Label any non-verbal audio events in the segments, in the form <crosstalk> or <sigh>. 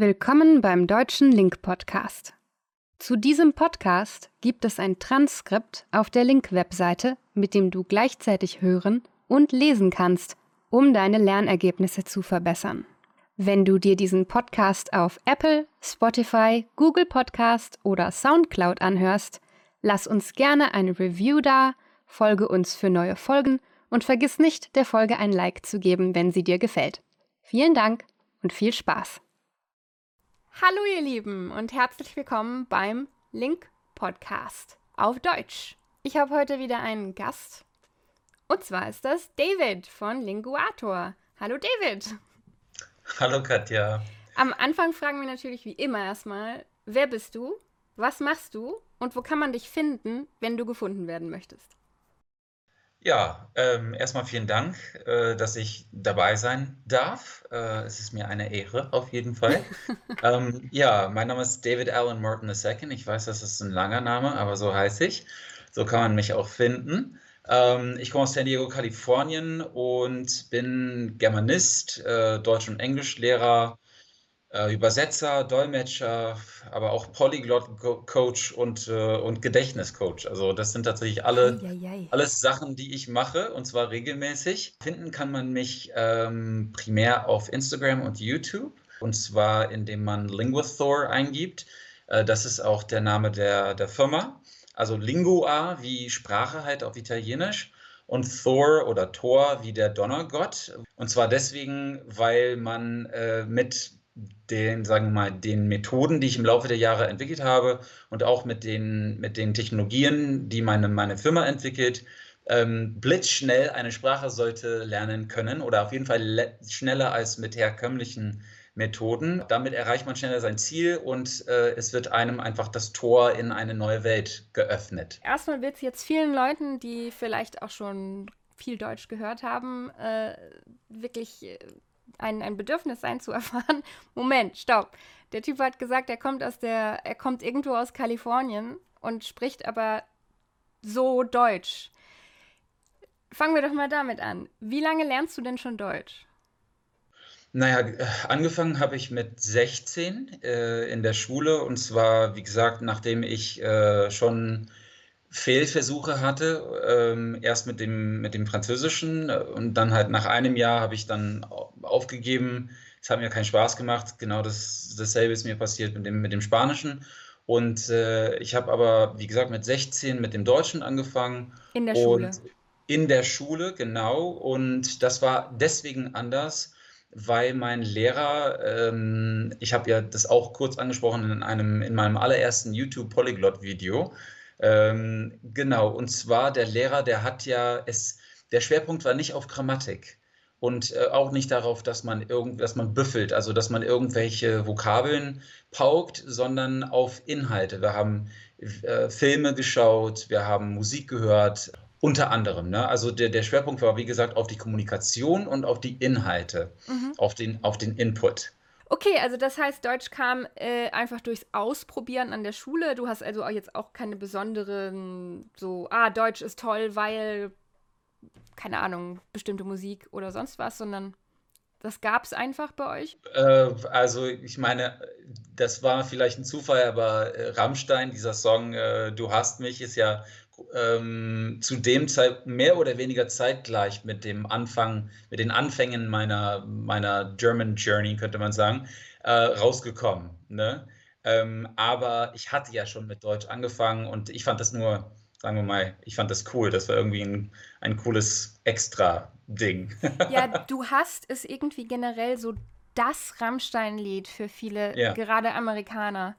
Willkommen beim Deutschen Link Podcast. Zu diesem Podcast gibt es ein Transkript auf der Link-Webseite, mit dem du gleichzeitig hören und lesen kannst, um deine Lernergebnisse zu verbessern. Wenn du dir diesen Podcast auf Apple, Spotify, Google Podcast oder SoundCloud anhörst, lass uns gerne eine Review da, folge uns für neue Folgen und vergiss nicht, der Folge ein Like zu geben, wenn sie dir gefällt. Vielen Dank und viel Spaß! Hallo ihr Lieben und herzlich willkommen beim Link Podcast auf Deutsch. Ich habe heute wieder einen Gast und zwar ist das David von Linguator. Hallo David. Hallo Katja. Am Anfang fragen wir natürlich wie immer erstmal, wer bist du, was machst du und wo kann man dich finden, wenn du gefunden werden möchtest? Ja, ähm, erstmal vielen Dank, äh, dass ich dabei sein darf. Äh, es ist mir eine Ehre, auf jeden Fall. <laughs> ähm, ja, mein Name ist David Allen Morton II. Ich weiß, das ist ein langer Name, aber so heiße ich. So kann man mich auch finden. Ähm, ich komme aus San Diego, Kalifornien und bin Germanist, äh, Deutsch- und Englischlehrer, äh, Übersetzer, Dolmetscher, aber auch Polyglot-Coach und, äh, und Gedächtniscoach. Also das sind tatsächlich alle, alles Sachen, die ich mache und zwar regelmäßig. Finden kann man mich ähm, primär auf Instagram und YouTube und zwar indem man Linguathor eingibt. Äh, das ist auch der Name der, der Firma. Also Lingua wie Sprache halt auf Italienisch und Thor oder Thor wie der Donnergott. Und zwar deswegen, weil man äh, mit den, sagen wir mal, den Methoden, die ich im Laufe der Jahre entwickelt habe und auch mit den, mit den Technologien, die meine, meine Firma entwickelt, ähm, blitzschnell eine Sprache sollte lernen können oder auf jeden Fall schneller als mit herkömmlichen Methoden. Damit erreicht man schneller sein Ziel und äh, es wird einem einfach das Tor in eine neue Welt geöffnet. Erstmal wird es jetzt vielen Leuten, die vielleicht auch schon viel Deutsch gehört haben, äh, wirklich äh, ein, ein Bedürfnis sein zu <laughs> erfahren. Moment, stopp. Der Typ hat gesagt, er kommt aus der, er kommt irgendwo aus Kalifornien und spricht aber so Deutsch. Fangen wir doch mal damit an. Wie lange lernst du denn schon Deutsch? Naja, äh, angefangen habe ich mit 16 äh, in der Schule und zwar, wie gesagt, nachdem ich äh, schon Fehlversuche hatte, ähm, erst mit dem, mit dem Französischen äh, und dann halt nach einem Jahr habe ich dann aufgegeben. Es hat mir keinen Spaß gemacht. Genau das, dasselbe ist mir passiert mit dem, mit dem Spanischen. Und äh, ich habe aber, wie gesagt, mit 16 mit dem Deutschen angefangen. In der Schule. In der Schule, genau. Und das war deswegen anders, weil mein Lehrer, ähm, ich habe ja das auch kurz angesprochen in einem, in meinem allerersten YouTube Polyglot Video, ähm, genau, und zwar der Lehrer, der hat ja es, der Schwerpunkt war nicht auf Grammatik und äh, auch nicht darauf, dass man irgend, dass man büffelt, also dass man irgendwelche Vokabeln paukt, sondern auf Inhalte. Wir haben äh, Filme geschaut, wir haben Musik gehört, unter anderem. Ne? Also der, der Schwerpunkt war, wie gesagt, auf die Kommunikation und auf die Inhalte, mhm. auf, den, auf den Input. Okay, also das heißt, Deutsch kam äh, einfach durchs Ausprobieren an der Schule. Du hast also jetzt auch keine besonderen, so, ah, Deutsch ist toll, weil, keine Ahnung, bestimmte Musik oder sonst was, sondern das gab es einfach bei euch? Äh, also ich meine, das war vielleicht ein Zufall, aber äh, Rammstein, dieser Song äh, Du hast mich, ist ja ähm, zu dem Zeit mehr oder weniger zeitgleich mit dem Anfang, mit den Anfängen meiner, meiner German Journey, könnte man sagen, äh, rausgekommen. Ne? Ähm, aber ich hatte ja schon mit Deutsch angefangen und ich fand das nur, sagen wir mal, ich fand das cool. Das war irgendwie ein, ein cooles Extra-Ding. <laughs> Ja, du hast es irgendwie generell so das Rammstein-Lied für viele, ja. gerade Amerikaner.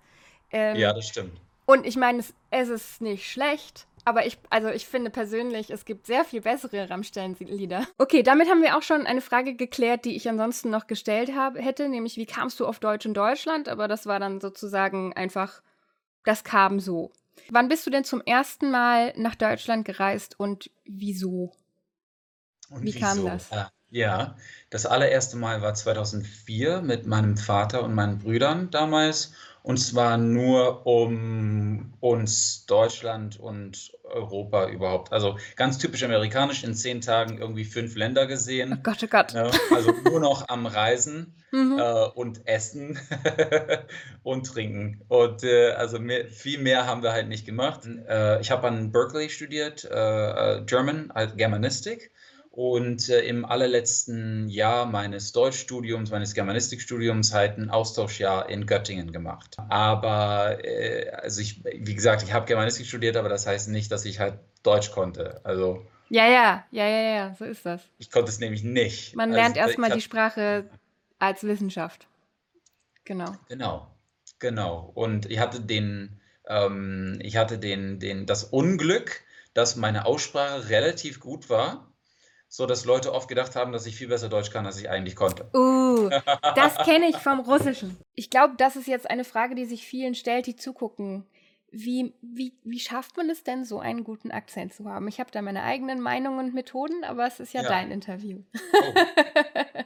Ähm, ja, das stimmt. Und ich meine, es, es ist nicht schlecht, aber ich, also ich finde persönlich, es gibt sehr viel bessere Rammstein-Lieder. Okay, damit haben wir auch schon eine Frage geklärt, die ich ansonsten noch gestellt habe, hätte, nämlich wie kamst du auf Deutsch in Deutschland? Aber das war dann sozusagen einfach, das kam so. Wann bist du denn zum ersten Mal nach Deutschland gereist und wieso? Und wie wieso? kam das? Ah, ja, das allererste Mal war 2004 mit meinem Vater und meinen Brüdern damals und zwar nur, um uns Deutschland und Europa überhaupt. Also ganz typisch amerikanisch, in zehn Tagen irgendwie fünf Länder gesehen. Oh Gott, oh Gott. Also nur noch am Reisen <laughs> mhm. äh, und Essen <laughs> und Trinken. Und äh, also mehr, viel mehr haben wir halt nicht gemacht. Äh, ich habe an Berkeley studiert, äh, äh, German, halt Germanistik und äh, im allerletzten Jahr meines Deutschstudiums, meines Germanistikstudiums halt ein Austauschjahr in Göttingen gemacht. Aber, äh, also ich, wie gesagt, ich habe Germanistik studiert, aber das heißt nicht, dass ich halt Deutsch konnte. Also. Ja, ja, ja, ja, ja, so ist das. Ich konnte es nämlich nicht. Man lernt also, erstmal die Sprache als Wissenschaft. Genau. Genau, genau. Und ich hatte den, ähm, ich hatte den, den, das Unglück, dass meine Aussprache relativ gut war so dass Leute oft gedacht haben, dass ich viel besser Deutsch kann, als ich eigentlich konnte. Uh, <laughs> das kenne ich vom Russischen. Ich glaube, das ist jetzt eine Frage, die sich vielen stellt, die zugucken. Wie, wie, wie schafft man es denn, so einen guten Akzent zu haben? Ich habe da meine eigenen Meinungen und Methoden, aber es ist ja, ja. dein Interview. Oh,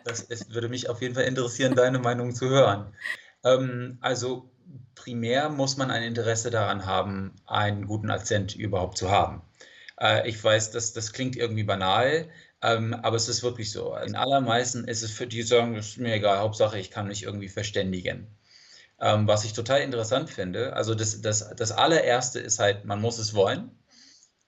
das, es würde mich auf jeden Fall interessieren, deine Meinung zu hören. Ähm, also primär muss man ein Interesse daran haben, einen guten Akzent überhaupt zu haben. Äh, ich weiß, dass das klingt irgendwie banal, ähm, aber es ist wirklich so. In allermeisten ist es für die, die sagen, es ist mir egal, Hauptsache ich kann mich irgendwie verständigen. Ähm, was ich total interessant finde, also das, das, das allererste ist halt, man muss es wollen.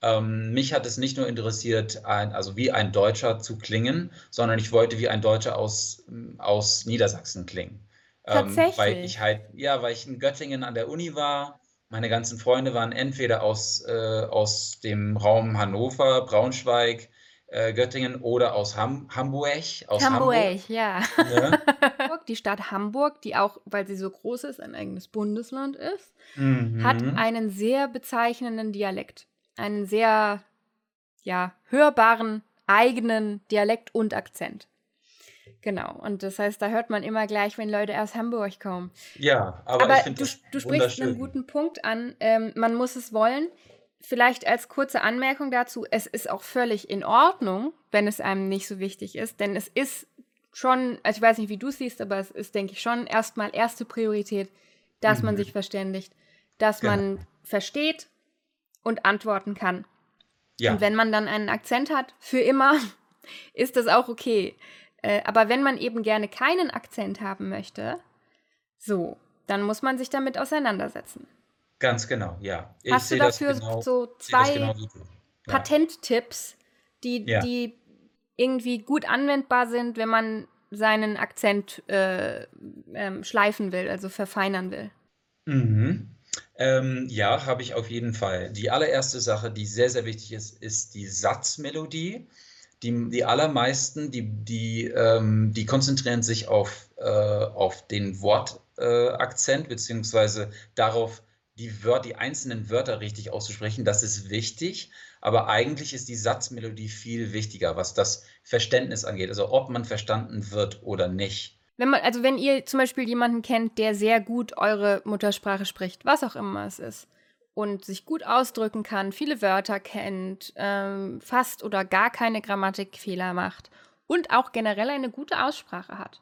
Ähm, mich hat es nicht nur interessiert, ein, also wie ein Deutscher zu klingen, sondern ich wollte wie ein Deutscher aus, aus Niedersachsen klingen. Ähm, Tatsächlich. weil ich halt, ja, weil ich in Göttingen an der Uni war. Meine ganzen Freunde waren entweder aus, äh, aus dem Raum Hannover, Braunschweig, äh, Göttingen oder aus Ham Hamburg. Aus Hamburg, Hamburg. ja. ja. Die Stadt Hamburg, die auch, weil sie so groß ist, ein eigenes Bundesland ist, mhm. hat einen sehr bezeichnenden Dialekt. Einen sehr, ja, hörbaren eigenen Dialekt und Akzent. Genau, und das heißt, da hört man immer gleich, wenn Leute aus Hamburg kommen. Ja, aber, aber du, du sprichst einen guten Punkt an. Ähm, man muss es wollen vielleicht als kurze Anmerkung dazu, es ist auch völlig in Ordnung, wenn es einem nicht so wichtig ist, denn es ist schon, also ich weiß nicht, wie du es siehst, aber es ist, denke ich, schon erstmal erste Priorität, dass mhm. man sich verständigt, dass genau. man versteht und antworten kann. Ja. Und wenn man dann einen Akzent hat, für immer, <laughs> ist das auch okay. Äh, aber wenn man eben gerne keinen Akzent haben möchte, so, dann muss man sich damit auseinandersetzen. Ganz genau, ja. Ich Hast du dafür genau, so zwei. Patenttipps, die, ja. die irgendwie gut anwendbar sind, wenn man seinen Akzent äh, ähm, schleifen will, also verfeinern will? Mhm. Ähm, ja, habe ich auf jeden Fall. Die allererste Sache, die sehr, sehr wichtig ist, ist die Satzmelodie. Die, die allermeisten, die, die, ähm, die konzentrieren sich auf, äh, auf den Wortakzent, äh, beziehungsweise darauf, die, Wör die einzelnen Wörter richtig auszusprechen, das ist wichtig, aber eigentlich ist die Satzmelodie viel wichtiger, was das Verständnis angeht, also ob man verstanden wird oder nicht. Wenn man, also wenn ihr zum Beispiel jemanden kennt, der sehr gut eure Muttersprache spricht, was auch immer es ist, und sich gut ausdrücken kann, viele Wörter kennt, ähm, fast oder gar keine Grammatikfehler macht und auch generell eine gute Aussprache hat.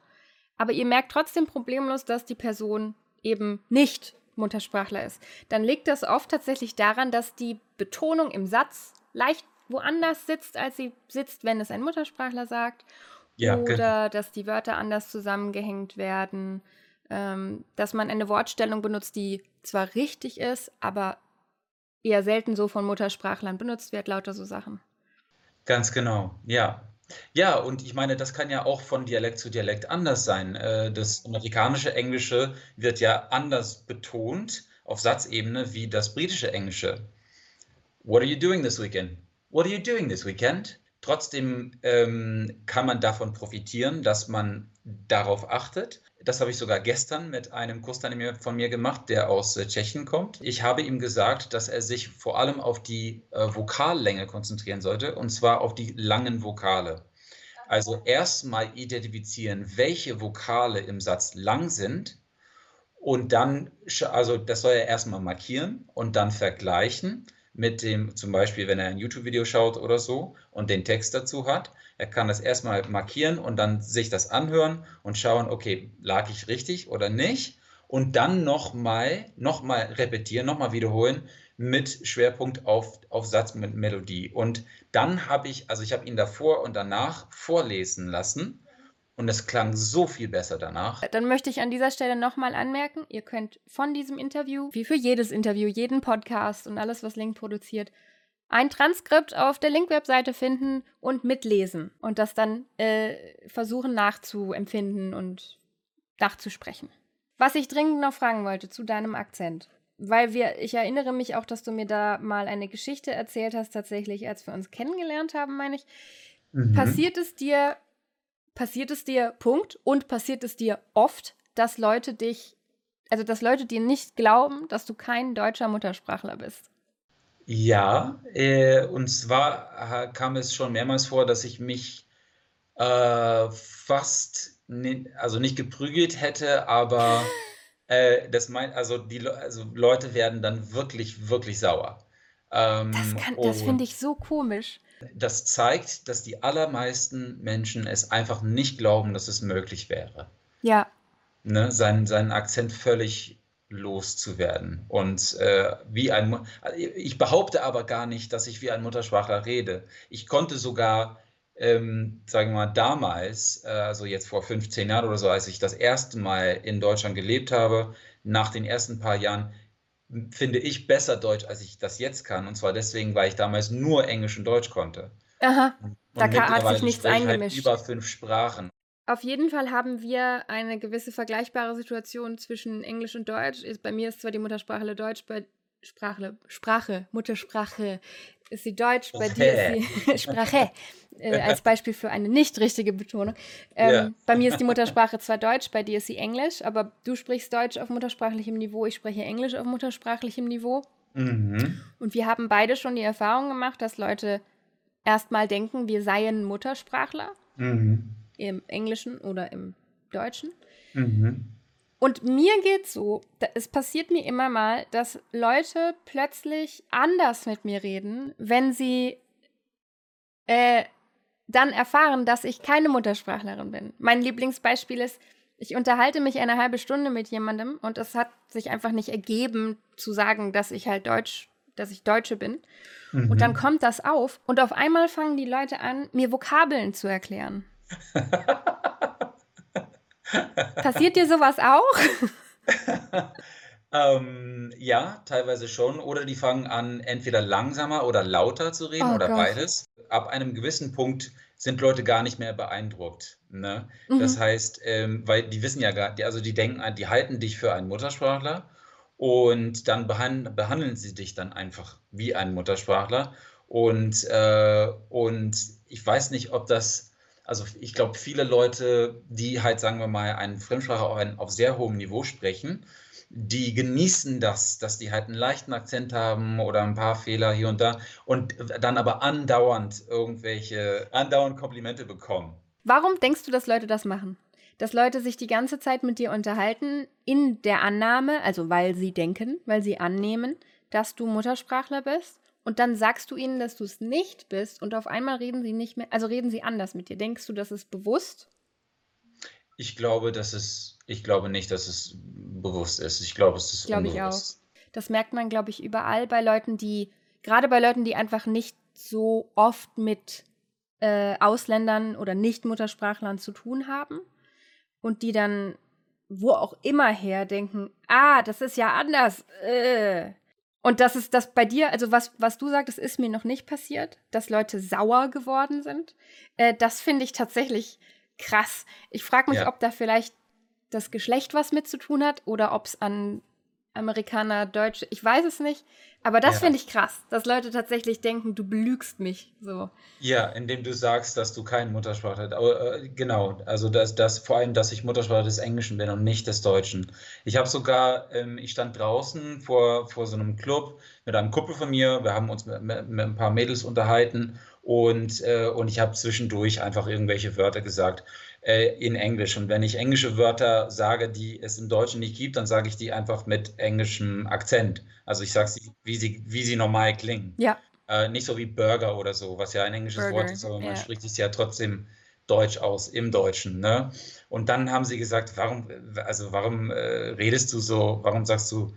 Aber ihr merkt trotzdem problemlos, dass die Person eben nicht Muttersprachler ist, dann liegt das oft tatsächlich daran, dass die Betonung im Satz leicht woanders sitzt, als sie sitzt, wenn es ein Muttersprachler sagt. Ja, oder genau. dass die Wörter anders zusammengehängt werden, ähm, dass man eine Wortstellung benutzt, die zwar richtig ist, aber eher selten so von Muttersprachlern benutzt wird, lauter so Sachen. Ganz genau, ja. Ja, und ich meine, das kann ja auch von Dialekt zu Dialekt anders sein. Äh, das amerikanische Englische wird ja anders betont auf Satzebene wie das britische Englische. What are you doing this weekend? What are you doing this weekend? Trotzdem ähm, kann man davon profitieren, dass man darauf achtet. Das habe ich sogar gestern mit einem Kursteilnehmer von mir gemacht, der aus äh, Tschechien kommt. Ich habe ihm gesagt, dass er sich vor allem auf die äh, Vokallänge konzentrieren sollte, und zwar auf die langen Vokale. Also erstmal identifizieren, welche Vokale im Satz lang sind und dann, also das soll er erstmal markieren und dann vergleichen mit dem, zum Beispiel, wenn er ein YouTube-Video schaut oder so und den Text dazu hat. Er kann das erstmal markieren und dann sich das anhören und schauen, okay, lag ich richtig oder nicht? Und dann nochmal, nochmal repetieren, nochmal wiederholen, mit Schwerpunkt auf, auf Satz mit Melodie. Und dann habe ich, also ich habe ihn davor und danach vorlesen lassen. Und es klang so viel besser danach. Dann möchte ich an dieser Stelle nochmal anmerken, ihr könnt von diesem Interview, wie für jedes Interview, jeden Podcast und alles, was Link produziert, ein Transkript auf der Link-Webseite finden und mitlesen und das dann äh, versuchen nachzuempfinden und nachzusprechen. Was ich dringend noch fragen wollte zu deinem Akzent, weil wir, ich erinnere mich auch, dass du mir da mal eine Geschichte erzählt hast, tatsächlich, als wir uns kennengelernt haben, meine ich. Mhm. Passiert es dir, passiert es dir, Punkt, und passiert es dir oft, dass Leute dich, also dass Leute dir nicht glauben, dass du kein deutscher Muttersprachler bist? Ja, äh, und zwar kam es schon mehrmals vor, dass ich mich äh, fast, also nicht geprügelt hätte, aber <laughs> äh, das mein, also die also Leute werden dann wirklich, wirklich sauer. Ähm, das das finde ich so komisch. Das zeigt, dass die allermeisten Menschen es einfach nicht glauben, dass es möglich wäre. Ja. Ne, seinen, seinen Akzent völlig loszuwerden. Und äh, wie ein, ich behaupte aber gar nicht, dass ich wie ein Muttersprachler rede. Ich konnte sogar, ähm, sagen wir mal, damals, äh, also jetzt vor 15 Jahren oder so, als ich das erste Mal in Deutschland gelebt habe, nach den ersten paar Jahren, finde ich besser Deutsch, als ich das jetzt kann. Und zwar deswegen, weil ich damals nur Englisch und Deutsch konnte. Aha, und da hat sich nichts halt eingemischt. Halt über fünf Sprachen. Auf jeden Fall haben wir eine gewisse vergleichbare Situation zwischen Englisch und Deutsch. Bei mir ist zwar die Muttersprache Deutsch, bei Sprache, Sprache, Muttersprache ist sie Deutsch, bei dir ist sie <laughs> Sprache, äh, als <laughs> Beispiel für eine nicht richtige Betonung. Ähm, ja. Bei mir ist die Muttersprache zwar Deutsch, bei dir ist sie Englisch, aber du sprichst Deutsch auf muttersprachlichem Niveau, ich spreche Englisch auf muttersprachlichem Niveau. Mhm. Und wir haben beide schon die Erfahrung gemacht, dass Leute erstmal denken, wir seien Muttersprachler. Mhm im Englischen oder im Deutschen. Mhm. Und mir geht so, es passiert mir immer mal, dass Leute plötzlich anders mit mir reden, wenn sie äh, dann erfahren, dass ich keine Muttersprachlerin bin. Mein Lieblingsbeispiel ist, ich unterhalte mich eine halbe Stunde mit jemandem und es hat sich einfach nicht ergeben zu sagen, dass ich halt Deutsch, dass ich Deutsche bin. Mhm. Und dann mhm. kommt das auf und auf einmal fangen die Leute an, mir Vokabeln zu erklären. <laughs> Passiert dir sowas auch? <laughs> ähm, ja, teilweise schon. Oder die fangen an, entweder langsamer oder lauter zu reden oh oder Gott. beides. Ab einem gewissen Punkt sind Leute gar nicht mehr beeindruckt. Ne? Mhm. Das heißt, ähm, weil die wissen ja gar, also die denken, die halten dich für einen Muttersprachler und dann behand, behandeln sie dich dann einfach wie einen Muttersprachler. Und, äh, und ich weiß nicht, ob das also ich glaube, viele Leute, die halt, sagen wir mal, eine Fremdsprache auf, ein, auf sehr hohem Niveau sprechen, die genießen das, dass die halt einen leichten Akzent haben oder ein paar Fehler hier und da und dann aber andauernd irgendwelche, andauernd Komplimente bekommen. Warum denkst du, dass Leute das machen? Dass Leute sich die ganze Zeit mit dir unterhalten in der Annahme, also weil sie denken, weil sie annehmen, dass du Muttersprachler bist und dann sagst du ihnen, dass du es nicht bist und auf einmal reden sie nicht mehr, also reden sie anders mit dir. Denkst du, das ist bewusst? Ich glaube, dass es, ich glaube nicht, dass es bewusst ist. Ich glaube, es ist glaube unbewusst. Ich auch. Das merkt man, glaube ich, überall bei Leuten, die, gerade bei Leuten, die einfach nicht so oft mit äh, Ausländern oder Nicht-Muttersprachlern zu tun haben und die dann wo auch immer her denken, ah, das ist ja anders. Äh. Und das ist das bei dir, also was, was du sagst, ist mir noch nicht passiert, dass Leute sauer geworden sind. Äh, das finde ich tatsächlich krass. Ich frage mich, ja. ob da vielleicht das Geschlecht was mit zu tun hat oder ob es an Amerikaner, Deutsche, ich weiß es nicht. Aber das ja. finde ich krass, dass Leute tatsächlich denken, du belügst mich. So. Ja, indem du sagst, dass du kein Muttersprachler hast. Äh, genau, also das, das, vor allem, dass ich Muttersprachler des Englischen bin und nicht des Deutschen. Ich habe sogar, ähm, ich stand draußen vor, vor so einem Club mit einem Kumpel von mir. Wir haben uns mit, mit, mit ein paar Mädels unterhalten und, äh, und ich habe zwischendurch einfach irgendwelche Wörter gesagt äh, in Englisch. Und wenn ich englische Wörter sage, die es im Deutschen nicht gibt, dann sage ich die einfach mit englischem Akzent. Also ich sage sie, wie sie, wie sie normal klingen. Ja. Äh, nicht so wie Burger oder so, was ja ein englisches Burger, Wort ist, aber man ja. spricht es ja trotzdem Deutsch aus im Deutschen. Ne? Und dann haben sie gesagt, warum, also warum äh, redest du so, warum sagst du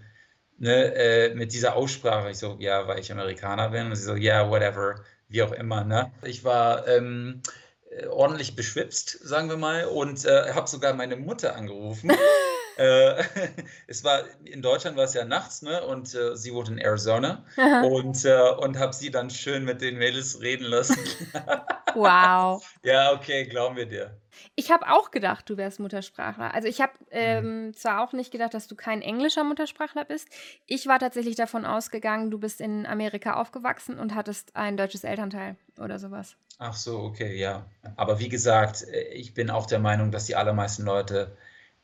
ne, äh, mit dieser Aussprache. Ich so, ja, weil ich Amerikaner bin. Und sie so, ja, yeah, whatever, wie auch immer. Ne? Ich war ähm, äh, ordentlich beschwipst, sagen wir mal, und äh, habe sogar meine Mutter angerufen. <laughs> äh, <laughs> es war in Deutschland war es ja nachts, ne? Und äh, sie wohnt in Arizona <laughs> und äh, und habe sie dann schön mit den Mädels reden lassen. Wow. Ja, okay, glauben wir dir. Ich habe auch gedacht, du wärst Muttersprachler. Also ich habe mhm. ähm, zwar auch nicht gedacht, dass du kein englischer Muttersprachler bist. Ich war tatsächlich davon ausgegangen, du bist in Amerika aufgewachsen und hattest ein deutsches Elternteil oder sowas. Ach so, okay, ja. Aber wie gesagt, äh, ich bin auch der Meinung, dass die allermeisten Leute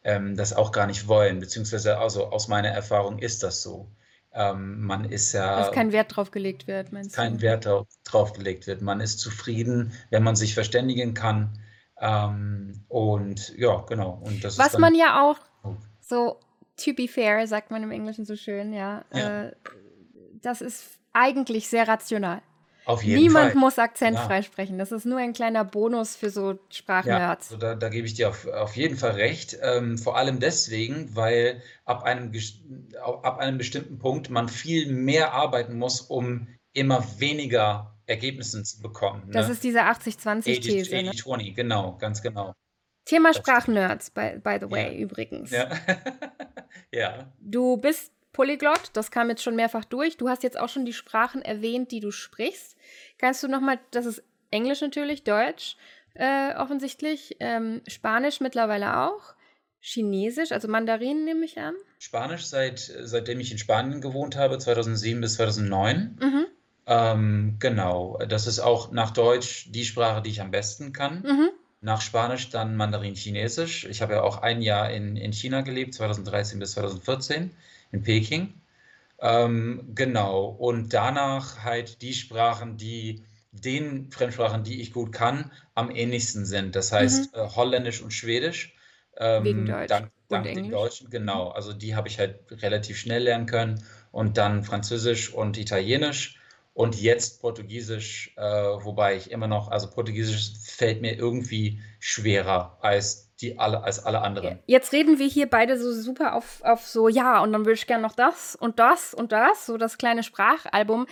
ähm, das auch gar nicht wollen, beziehungsweise also aus meiner Erfahrung ist das so. Ähm, man ist ja. Dass kein Wert drauf gelegt wird, meinst kein du? Kein Wert drauf gelegt wird. Man ist zufrieden, wenn man sich verständigen kann. Ähm, und ja, genau. Und das Was man ja auch oh. so, to be fair, sagt man im Englischen so schön, ja. ja. Äh, das ist eigentlich sehr rational. Auf jeden Niemand Fall. muss akzentfrei ja. sprechen. Das ist nur ein kleiner Bonus für so Sprachnerds. Ja, also da, da, gebe ich dir auf, auf jeden Fall recht. Ähm, vor allem deswegen, weil ab einem, ab einem bestimmten Punkt man viel mehr arbeiten muss, um immer weniger Ergebnisse zu bekommen. Das ne? ist diese 80-20-These. 80-20, ne? genau, ganz genau. Thema Sprachnerds, by, by the way, ja. übrigens. Ja. <laughs> ja. Du bist Polyglott, das kam jetzt schon mehrfach durch. Du hast jetzt auch schon die Sprachen erwähnt, die du sprichst. Kannst du nochmal, das ist Englisch natürlich, Deutsch äh, offensichtlich, ähm, Spanisch mittlerweile auch, Chinesisch, also Mandarin nehme ich an. Spanisch seit, seitdem ich in Spanien gewohnt habe, 2007 bis 2009. Mhm. Ähm, genau, das ist auch nach Deutsch die Sprache, die ich am besten kann. Mhm. Nach Spanisch dann Mandarin Chinesisch. Ich habe ja auch ein Jahr in, in China gelebt, 2013 bis 2014 in Peking. Ähm, genau. Und danach halt die Sprachen, die den Fremdsprachen, die ich gut kann, am ähnlichsten sind. Das heißt mhm. äh, Holländisch und Schwedisch. Ähm, Wegen Deutsch. Dank, dank den Deutschen, genau. Also die habe ich halt relativ schnell lernen können. Und dann Französisch und Italienisch und jetzt Portugiesisch, äh, wobei ich immer noch, also Portugiesisch fällt mir irgendwie schwerer als die alle, als alle anderen. Jetzt reden wir hier beide so super auf, auf so, ja, und dann würde ich gerne noch das und das und das, so das kleine Sprachalbum.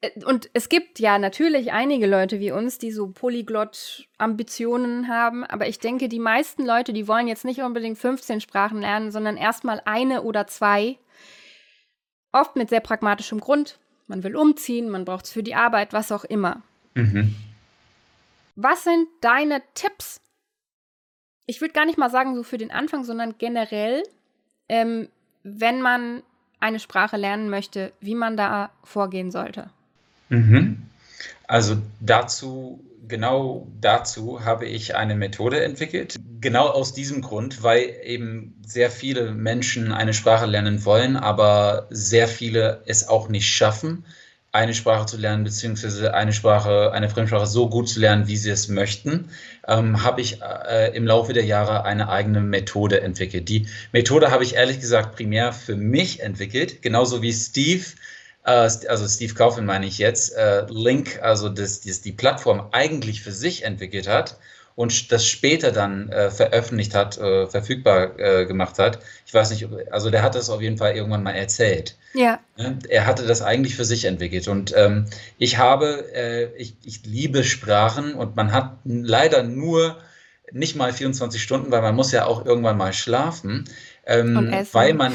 Äh, und es gibt ja natürlich einige Leute wie uns, die so Polyglott-Ambitionen haben, aber ich denke, die meisten Leute, die wollen jetzt nicht unbedingt 15 Sprachen lernen, sondern erstmal eine oder zwei. Oft mit sehr pragmatischem Grund. Man will umziehen, man braucht es für die Arbeit, was auch immer. Mhm. Was sind deine Tipps ich würde gar nicht mal sagen so für den Anfang, sondern generell, ähm, wenn man eine Sprache lernen möchte, wie man da vorgehen sollte. Mhm. Also dazu, genau dazu habe ich eine Methode entwickelt. Genau aus diesem Grund, weil eben sehr viele Menschen eine Sprache lernen wollen, aber sehr viele es auch nicht schaffen eine Sprache zu lernen, beziehungsweise eine Sprache, eine Fremdsprache so gut zu lernen, wie sie es möchten, ähm, habe ich äh, im Laufe der Jahre eine eigene Methode entwickelt. Die Methode habe ich ehrlich gesagt primär für mich entwickelt, genauso wie Steve, äh, also Steve Kaufman meine ich jetzt, äh, Link, also das, das die Plattform eigentlich für sich entwickelt hat und das später dann äh, veröffentlicht hat, äh, verfügbar äh, gemacht hat. Ich weiß nicht, also der hat das auf jeden Fall irgendwann mal erzählt. Ja. Ne? Er hatte das eigentlich für sich entwickelt. Und ähm, ich habe, äh, ich, ich liebe Sprachen und man hat leider nur nicht mal 24 Stunden, weil man muss ja auch irgendwann mal schlafen, ähm, weil man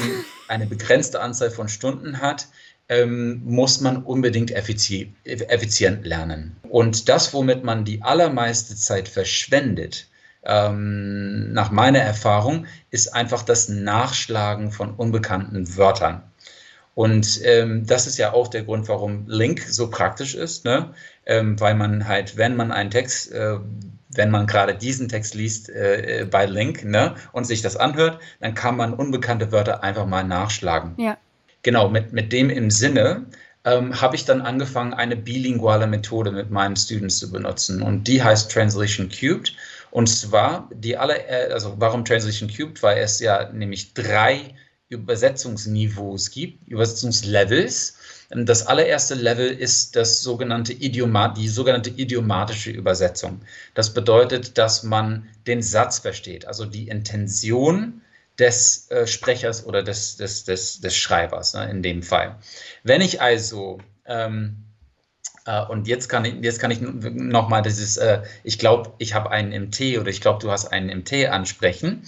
eine begrenzte Anzahl von Stunden hat ähm, muss man unbedingt effizient, effizient lernen. Und das, womit man die allermeiste Zeit verschwendet, ähm, nach meiner Erfahrung, ist einfach das Nachschlagen von unbekannten Wörtern. Und ähm, das ist ja auch der Grund, warum Link so praktisch ist, ne? Ähm, weil man halt, wenn man einen Text, äh, wenn man gerade diesen Text liest äh, bei Link ne, und sich das anhört, dann kann man unbekannte Wörter einfach mal nachschlagen. Ja. Genau, mit, mit dem im Sinne ähm, habe ich dann angefangen, eine bilinguale Methode mit meinen Students zu benutzen. Und die heißt Translation Cubed. Und zwar die alle, äh, also warum Translation Cubed? Weil es ja nämlich drei Übersetzungsniveaus gibt, Übersetzungslevels. Das allererste Level ist das sogenannte Idiomat, die sogenannte idiomatische Übersetzung. Das bedeutet, dass man den Satz versteht, also die Intention des äh, Sprechers oder des, des, des, des Schreibers ne, in dem Fall. Wenn ich also ähm, äh, und jetzt kann ich, jetzt kann ich nochmal dieses, äh, ich glaube, ich habe einen MT oder ich glaube, du hast einen MT ansprechen.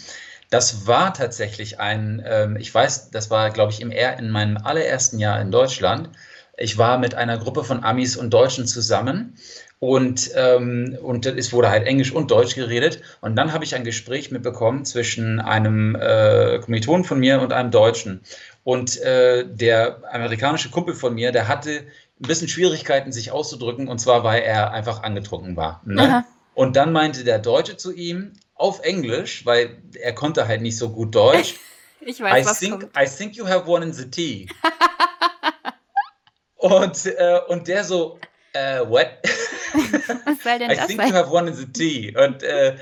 Das war tatsächlich ein, ähm, ich weiß, das war, glaube ich, im, in meinem allerersten Jahr in Deutschland. Ich war mit einer Gruppe von Amis und Deutschen zusammen und, ähm, und es wurde halt Englisch und Deutsch geredet. Und dann habe ich ein Gespräch mitbekommen zwischen einem äh, Kommilitonen von mir und einem Deutschen. Und äh, der amerikanische Kumpel von mir, der hatte ein bisschen Schwierigkeiten, sich auszudrücken, und zwar, weil er einfach angetrunken war. Ne? Und dann meinte der Deutsche zu ihm auf Englisch, weil er konnte halt nicht so gut Deutsch. <laughs> Ich weiß, I was think, kommt. I think you have one in the tea. <laughs> und, äh, und der so, äh, what? <laughs> Was soll denn I das think you sein? have one in the tea. Und äh,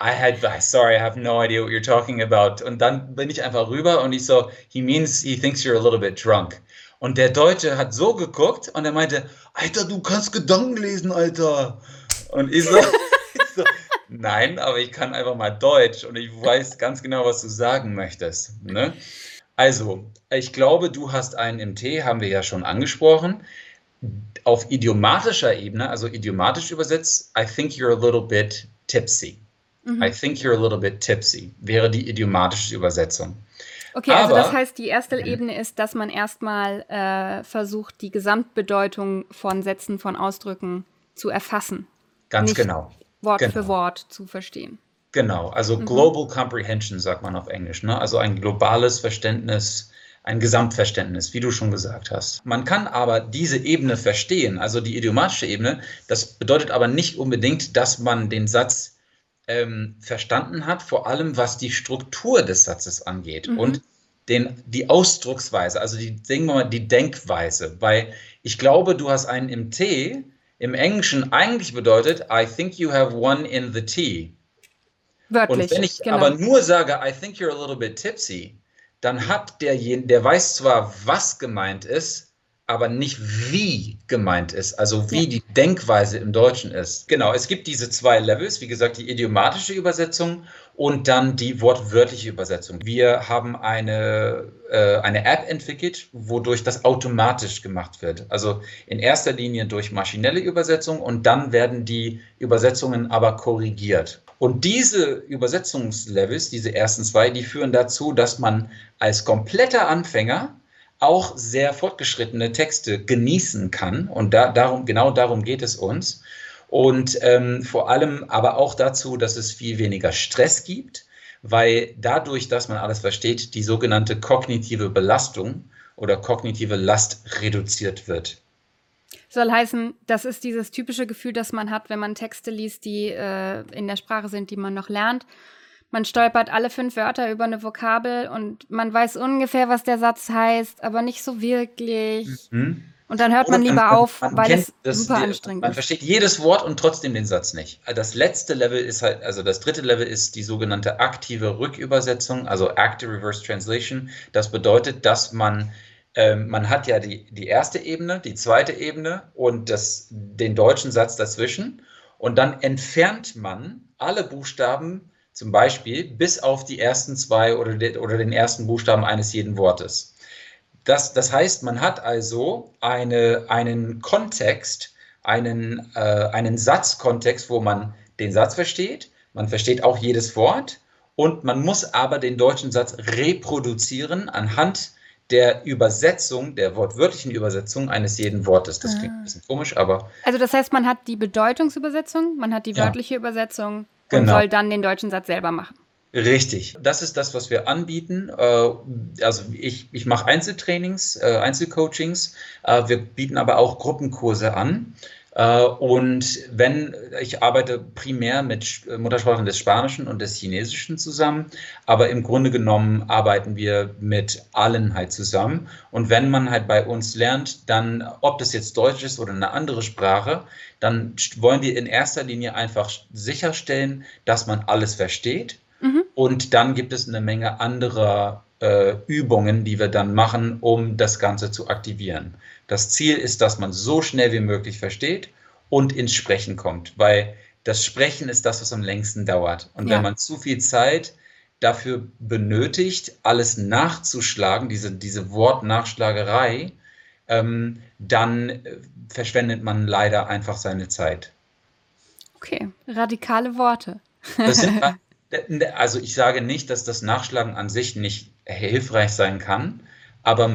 I had, sorry, I have no idea what you're talking about. Und dann bin ich einfach rüber und ich so, he means, he thinks you're a little bit drunk. Und der Deutsche hat so geguckt und er meinte, Alter, du kannst Gedanken lesen, Alter. Und ich so, <laughs> ich so nein, aber ich kann einfach mal Deutsch und ich weiß ganz genau, was du sagen möchtest. Ne? Also, ich glaube, du hast einen MT, haben wir ja schon angesprochen. Auf idiomatischer Ebene, also idiomatisch übersetzt, I think you're a little bit tipsy. Mhm. I think you're a little bit tipsy, wäre die idiomatische Übersetzung. Okay, also Aber- das heißt, die erste Ebene ist, dass man erstmal äh, versucht, die Gesamtbedeutung von Sätzen, von Ausdrücken zu erfassen, Ganz Nicht- genau. Wort Genau. für Wort zu verstehen. Genau, also Mhm. Global Comprehension sagt man auf Englisch, ne? also ein globales Verständnis, ein Gesamtverständnis, wie du schon gesagt hast. Man kann aber diese Ebene verstehen, also die idiomatische Ebene, das bedeutet aber nicht unbedingt, dass man den Satz ähm, verstanden hat, vor allem was die Struktur des Satzes angeht Mhm. und den, die Ausdrucksweise, also die, sagen wir mal, die Denkweise, weil ich glaube, du hast einen im T, im Englischen eigentlich bedeutet, I think you have one in the tea. Wörtlich. Und wenn ich genau. aber nur sage, I think you're a little bit tipsy, dann hat derjenige, der weiß zwar, was gemeint ist, aber nicht wie gemeint ist, also wie Ja. die Denkweise im Deutschen ist. Genau, es gibt diese zwei Levels, wie gesagt, die idiomatische Übersetzung und dann die wortwörtliche Übersetzung. Wir haben eine, äh, eine App entwickelt, wodurch das automatisch gemacht wird. Also in erster Linie durch maschinelle Übersetzung und dann werden die Übersetzungen aber korrigiert. Und diese Übersetzungslevels, diese ersten zwei, die führen dazu, dass man als kompletter Anfänger auch sehr fortgeschrittene Texte genießen kann. Und da, darum, genau darum geht es uns. Und ähm, vor allem aber auch dazu, dass es viel weniger Stress gibt, weil dadurch, dass man alles versteht, die sogenannte kognitive Belastung oder kognitive Last reduziert wird. Soll heißen, das ist dieses typische Gefühl, das man hat, wenn man Texte liest, die äh, in der Sprache sind, die man noch lernt. Man stolpert alle fünf Wörter über eine Vokabel und man weiß ungefähr, was der Satz heißt, aber nicht so wirklich. Mhm. Und dann hört man lieber auf, weil kennt es das- super die- anstrengend Man ist. versteht jedes Wort und trotzdem den Satz nicht. Das letzte Level ist halt, also das dritte Level ist die sogenannte aktive Rückübersetzung, also Active Reverse Translation. Das bedeutet, dass man, ähm, man hat ja die, die erste Ebene, die zweite Ebene und das, den deutschen Satz dazwischen. Und dann entfernt man alle Buchstaben, zum Beispiel bis auf die ersten zwei oder, de, oder den ersten Buchstaben eines jeden Wortes. Das, das heißt, man hat also eine, einen Kontext, einen, äh, einen Satzkontext, wo man den Satz versteht, man versteht auch jedes Wort und man muss aber den deutschen Satz reproduzieren anhand der Übersetzung, der wortwörtlichen Übersetzung eines jeden Wortes. Das klingt ein bisschen komisch, aber Also das heißt, man hat die Bedeutungsübersetzung, man hat die Ja. wörtliche Übersetzung und Genau. soll dann den deutschen Satz selber machen. Richtig. Das ist das, was wir anbieten. Äh, Also ich, ich mache Einzeltrainings, äh, Einzelcoachings. Äh, Wir bieten aber auch Gruppenkurse an. Äh, Und wenn, ich arbeite primär mit Muttersprachlern des Spanischen und des Chinesischen zusammen, aber im Grunde genommen arbeiten wir mit allen halt zusammen. Und wenn man halt bei uns lernt, dann, ob das jetzt Deutsch ist oder eine andere Sprache, dann wollen wir in erster Linie einfach sicherstellen, dass man alles versteht. Mhm. Und dann gibt es eine Menge anderer äh, Übungen, die wir dann machen, um das Ganze zu aktivieren. Das Ziel ist, dass man so schnell wie möglich versteht und ins Sprechen kommt, weil das Sprechen ist das, was am längsten dauert. Und Ja. wenn man zu viel Zeit dafür benötigt, alles nachzuschlagen, diese, diese Wortnachschlagerei, ähm, dann äh, verschwendet man leider einfach seine Zeit. Okay, radikale Worte. Sind, <laughs> also ich sage nicht, dass das Nachschlagen an sich nicht hilfreich sein kann, aber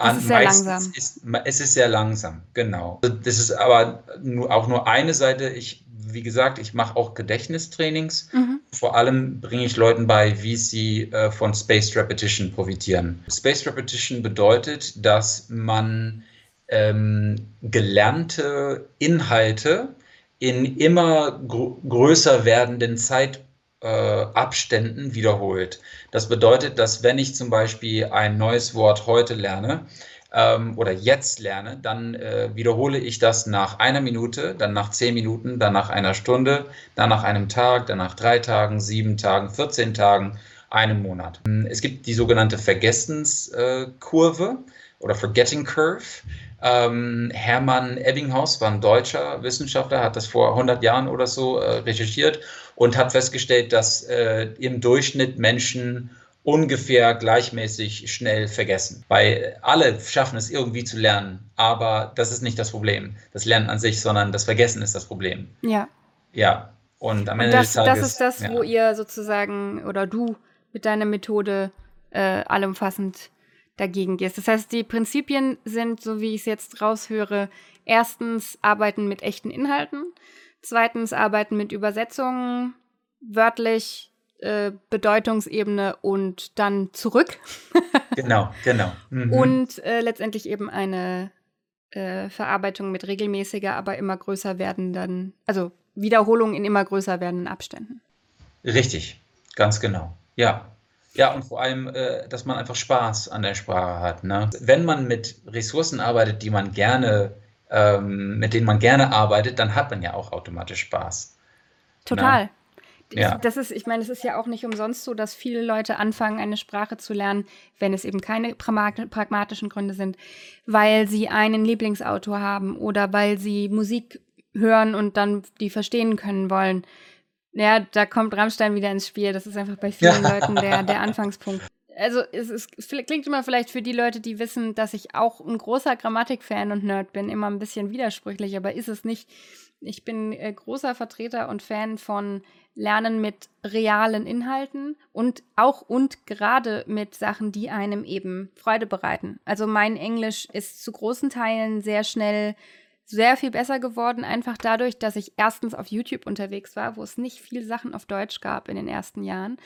an, es ist sehr langsam. Ist, es ist sehr langsam, genau. Das ist aber auch nur eine Seite. Ich, wie gesagt, ich mache auch Gedächtnistrainings. Mhm. Vor allem bringe ich Leuten bei, wie sie äh, von Spaced Repetition profitieren. Spaced Repetition bedeutet, dass man ähm, gelernte Inhalte in immer gr größer werdenden Zeitabständen äh, wiederholt. Das bedeutet, dass wenn ich zum Beispiel ein neues Wort heute lerne ähm, oder jetzt lerne, dann äh, wiederhole ich das nach einer Minute, dann nach zehn Minuten, dann nach einer Stunde, dann nach einem Tag, dann nach drei Tagen, sieben Tagen, 14 Tagen, einem Monat. Es gibt die sogenannte Vergessenskurve oder Forgetting Curve. Ähm, Hermann Ebbinghaus war ein deutscher Wissenschaftler, hat das vor 100 Jahren oder so äh, recherchiert und hat festgestellt, dass äh, im Durchschnitt Menschen ungefähr gleichmäßig schnell vergessen. Weil alle schaffen es irgendwie zu lernen, aber das ist nicht das Problem. Das Lernen an sich, sondern das Vergessen ist das Problem. Ja. Ja. Und am Ende und das, des Tages. Das ist das, ja. wo ihr sozusagen oder du mit deiner Methode äh, allumfassend dagegen gehst. Das heißt, die Prinzipien sind, so wie ich es jetzt raushöre, erstens arbeiten mit echten Inhalten, zweitens arbeiten mit Übersetzungen, wörtlich, äh, Bedeutungsebene und dann zurück. <laughs> genau, genau. Mhm. Und äh, letztendlich eben eine äh, Verarbeitung mit regelmäßiger, aber immer größer werdenden, also Wiederholungen in immer größer werdenden Abständen. Richtig, ganz genau. Ja, ja, und vor allem, äh, dass man einfach Spaß an der Sprache hat. Ne? Wenn man mit Ressourcen arbeitet, die man gerne, ähm, mit denen man gerne arbeitet, dann hat man ja auch automatisch Spaß. Total. Ne? Ja. Das ist, ich meine, es ist ja auch nicht umsonst so, dass viele Leute anfangen, eine Sprache zu lernen, wenn es eben keine pragmatischen Gründe sind, weil sie einen Lieblingsautor haben oder weil sie Musik hören und dann die verstehen können wollen. Ja, da kommt Rammstein wieder ins Spiel. Das ist einfach bei vielen ja. Leuten der, der Anfangspunkt. Also es, es, klingt immer vielleicht für die Leute, die wissen, dass ich auch ein großer Grammatik-Fan und Nerd bin, immer ein bisschen widersprüchlich, aber ist es nicht. Ich bin äh, großer Vertreter und Fan von Lernen mit realen Inhalten und auch und gerade mit Sachen, die einem eben Freude bereiten. Also mein Englisch ist zu großen Teilen sehr schnell sehr viel besser geworden, einfach dadurch, dass ich erstens auf YouTube unterwegs war, wo es nicht viel Sachen auf Deutsch gab in den ersten Jahren.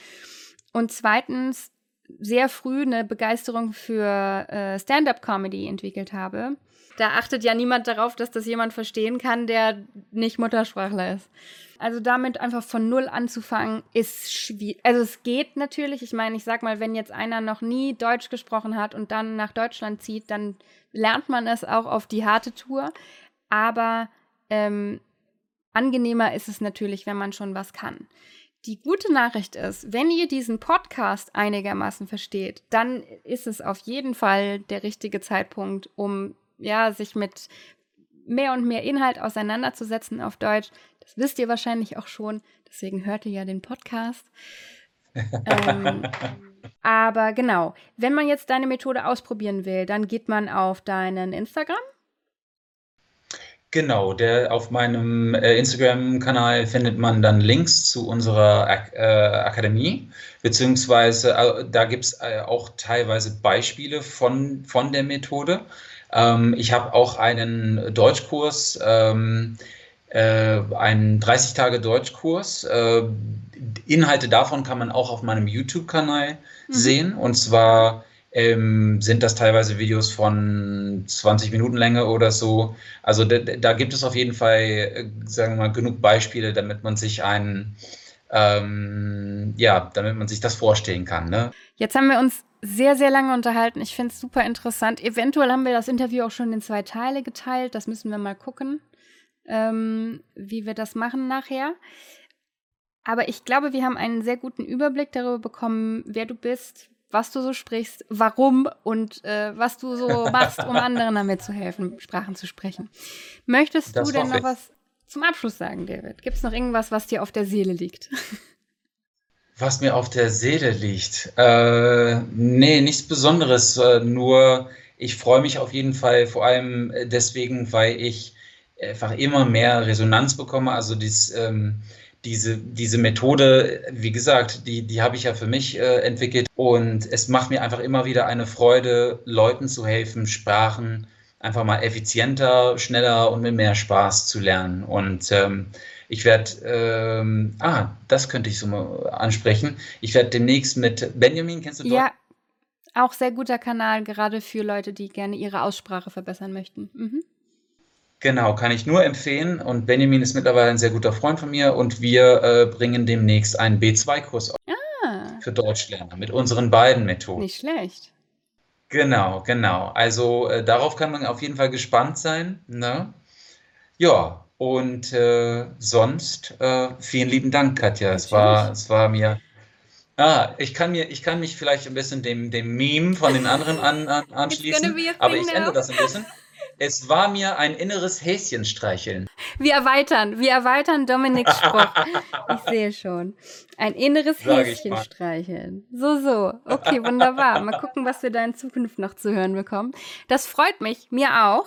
Und zweitens sehr früh eine Begeisterung für äh, Stand-up-Comedy entwickelt habe. Da achtet ja niemand darauf, dass das jemand verstehen kann, der nicht Muttersprachler ist. Also damit einfach von null anzufangen, ist schwierig. Also es geht natürlich. Ich meine, ich sag mal, wenn jetzt einer noch nie Deutsch gesprochen hat und dann nach Deutschland zieht, dann lernt man es auch auf die harte Tour aber ähm, angenehmer ist es natürlich, wenn man schon was kann. Die gute Nachricht ist, wenn ihr diesen Podcast einigermaßen versteht, dann ist es auf jeden Fall der richtige Zeitpunkt, um ja, sich mit mehr und mehr Inhalt auseinanderzusetzen auf Deutsch. Das wisst ihr wahrscheinlich auch schon, deswegen hört ihr ja den Podcast. ähm, <laughs> aber genau, wenn man jetzt deine Methode ausprobieren will, dann geht man auf deinen Instagram Genau, der auf meinem äh, Instagram-Kanal findet man dann Links zu unserer Ak äh, Akademie, beziehungsweise äh, da gibt es äh, auch teilweise Beispiele von, von der Methode. Ähm, ich habe auch einen Deutschkurs, ähm, äh, einen 30-Tage-Deutschkurs. Äh, Inhalte davon kann man auch auf meinem YouTube-Kanal mhm. sehen, und zwar ähm, sind das teilweise Videos von 20 Minuten Länge oder so. Also da, da gibt es auf jeden Fall, äh, sagen wir mal, genug Beispiele, damit man sich einen, ähm, ja, damit man sich das vorstellen kann. Ne? Jetzt haben wir uns sehr, sehr lange unterhalten. Ich finde es super interessant. Eventuell haben wir das Interview auch schon in zwei Teile geteilt. Das müssen wir mal gucken, ähm, wie wir das machen nachher. Aber ich glaube, wir haben einen sehr guten Überblick darüber bekommen, wer du bist, was du so sprichst, warum und äh, was du so machst, um <laughs> anderen damit zu helfen, Sprachen zu sprechen. Möchtest das du denn noch ich. was zum Abschluss sagen, David? Gibt es noch irgendwas, was dir auf der Seele liegt? <laughs> Was mir auf der Seele liegt. Äh, nee, nichts Besonderes. Äh, nur ich freue mich auf jeden Fall, vor allem äh, deswegen, weil ich einfach immer mehr Resonanz bekomme. Also dies, ähm, diese, diese Methode, wie gesagt, die, die habe ich ja für mich äh, entwickelt. Und es macht mir einfach immer wieder eine Freude, Leuten zu helfen, Sprachen einfach mal effizienter, schneller und mit mehr Spaß zu lernen. Und ähm, ich werde, ähm, ah, das könnte ich so mal ansprechen. Ich werde demnächst mit Benjamin, kennst du Ja, auch sehr guter Kanal, gerade für Leute, die gerne ihre Aussprache verbessern möchten. Mhm. Genau, kann ich nur empfehlen. Und Benjamin ist mittlerweile ein sehr guter Freund von mir und wir äh, bringen demnächst einen B2-Kurs ah. für Deutschlerner mit unseren beiden Methoden. Nicht schlecht. Genau, genau. Also äh, darauf kann man auf jeden Fall gespannt sein. Ne? Ja, und äh, sonst äh, vielen lieben Dank, Katja. Es war, es war mir. Ah, ich kann mir, ich kann mich vielleicht ein bisschen dem, dem Meme von den anderen an, an, anschließen, aber ich ändere das ein bisschen. Es war mir ein inneres Häschen streicheln. Wir erweitern, wir erweitern Dominiks Spruch. <laughs> ich sehe schon. Ein inneres Sag Häschen streicheln. So, so. Okay, wunderbar. Mal gucken, was wir da in Zukunft noch zu hören bekommen. Das freut mich. Mir auch.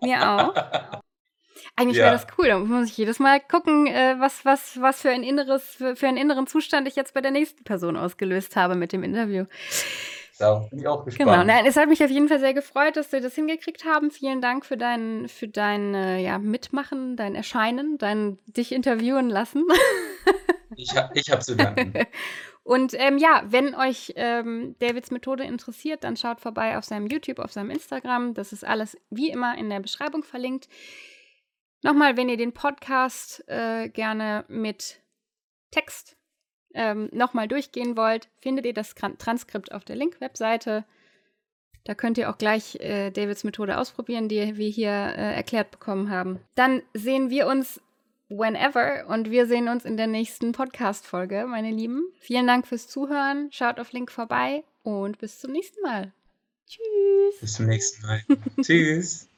Mir auch. <laughs> Eigentlich ja. wäre das cool. Da muss ich jedes Mal gucken, äh, was, was, was für ein inneres, für, für einen inneren Zustand ich jetzt bei der nächsten Person ausgelöst habe mit dem Interview. Da bin ich auch gespannt. Genau, Nein, es hat mich auf jeden Fall sehr gefreut, dass wir das hingekriegt haben. Vielen Dank für dein, für dein ja, Mitmachen, dein Erscheinen, dein dich interviewen lassen. <laughs> ich habe ich hab zu danken. <laughs> Und ähm, ja, wenn euch ähm, Davids Methode interessiert, dann schaut vorbei auf seinem YouTube, auf seinem Instagram. Das ist alles wie immer in der Beschreibung verlinkt. Nochmal, wenn ihr den Podcast äh, gerne mit Text ähm, nochmal durchgehen wollt, findet ihr das Transkript auf der Link-Webseite. Da könnt ihr auch gleich äh, Davids Methode ausprobieren, die wir hier äh, erklärt bekommen haben. Dann sehen wir uns whenever und wir sehen uns in der nächsten Podcast-Folge, meine Lieben. Vielen Dank fürs Zuhören. Schaut auf Link vorbei und bis zum nächsten Mal. Tschüss. Bis zum nächsten Mal. <laughs> Tschüss.